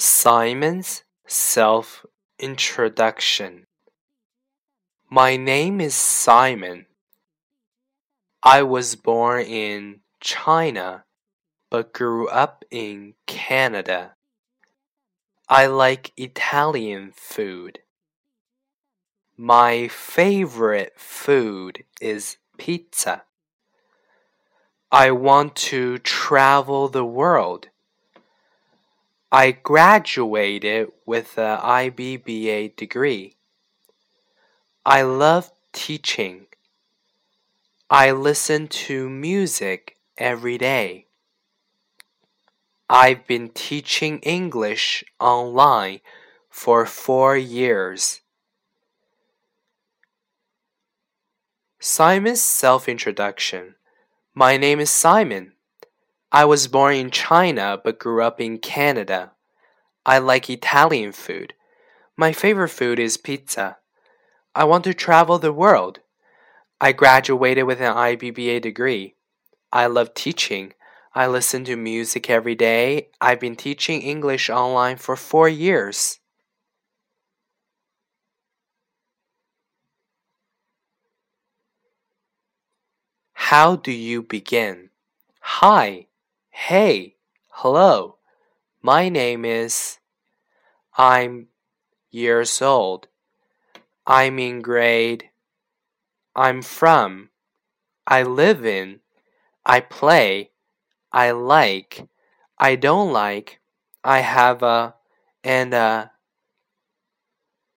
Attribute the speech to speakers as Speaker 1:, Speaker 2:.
Speaker 1: Simon's Self Introduction My name is Simon. I was born in China but grew up in Canada. I like Italian food. My favorite food is pizza. I want to travel the world. I graduated with an IBBA degree. I love teaching. I listen to music every day. I've been teaching English online for four years. Simon's self introduction. My name is Simon. I was born in China but grew up in Canada. I like Italian food. My favorite food is pizza. I want to travel the world. I graduated with an IBBA degree. I love teaching. I listen to music every day. I've been teaching English online for four years. How do you begin? Hi. Hey, hello. My name is. I'm years old. I'm in grade. I'm from. I live in. I play. I like. I don't like. I have a and a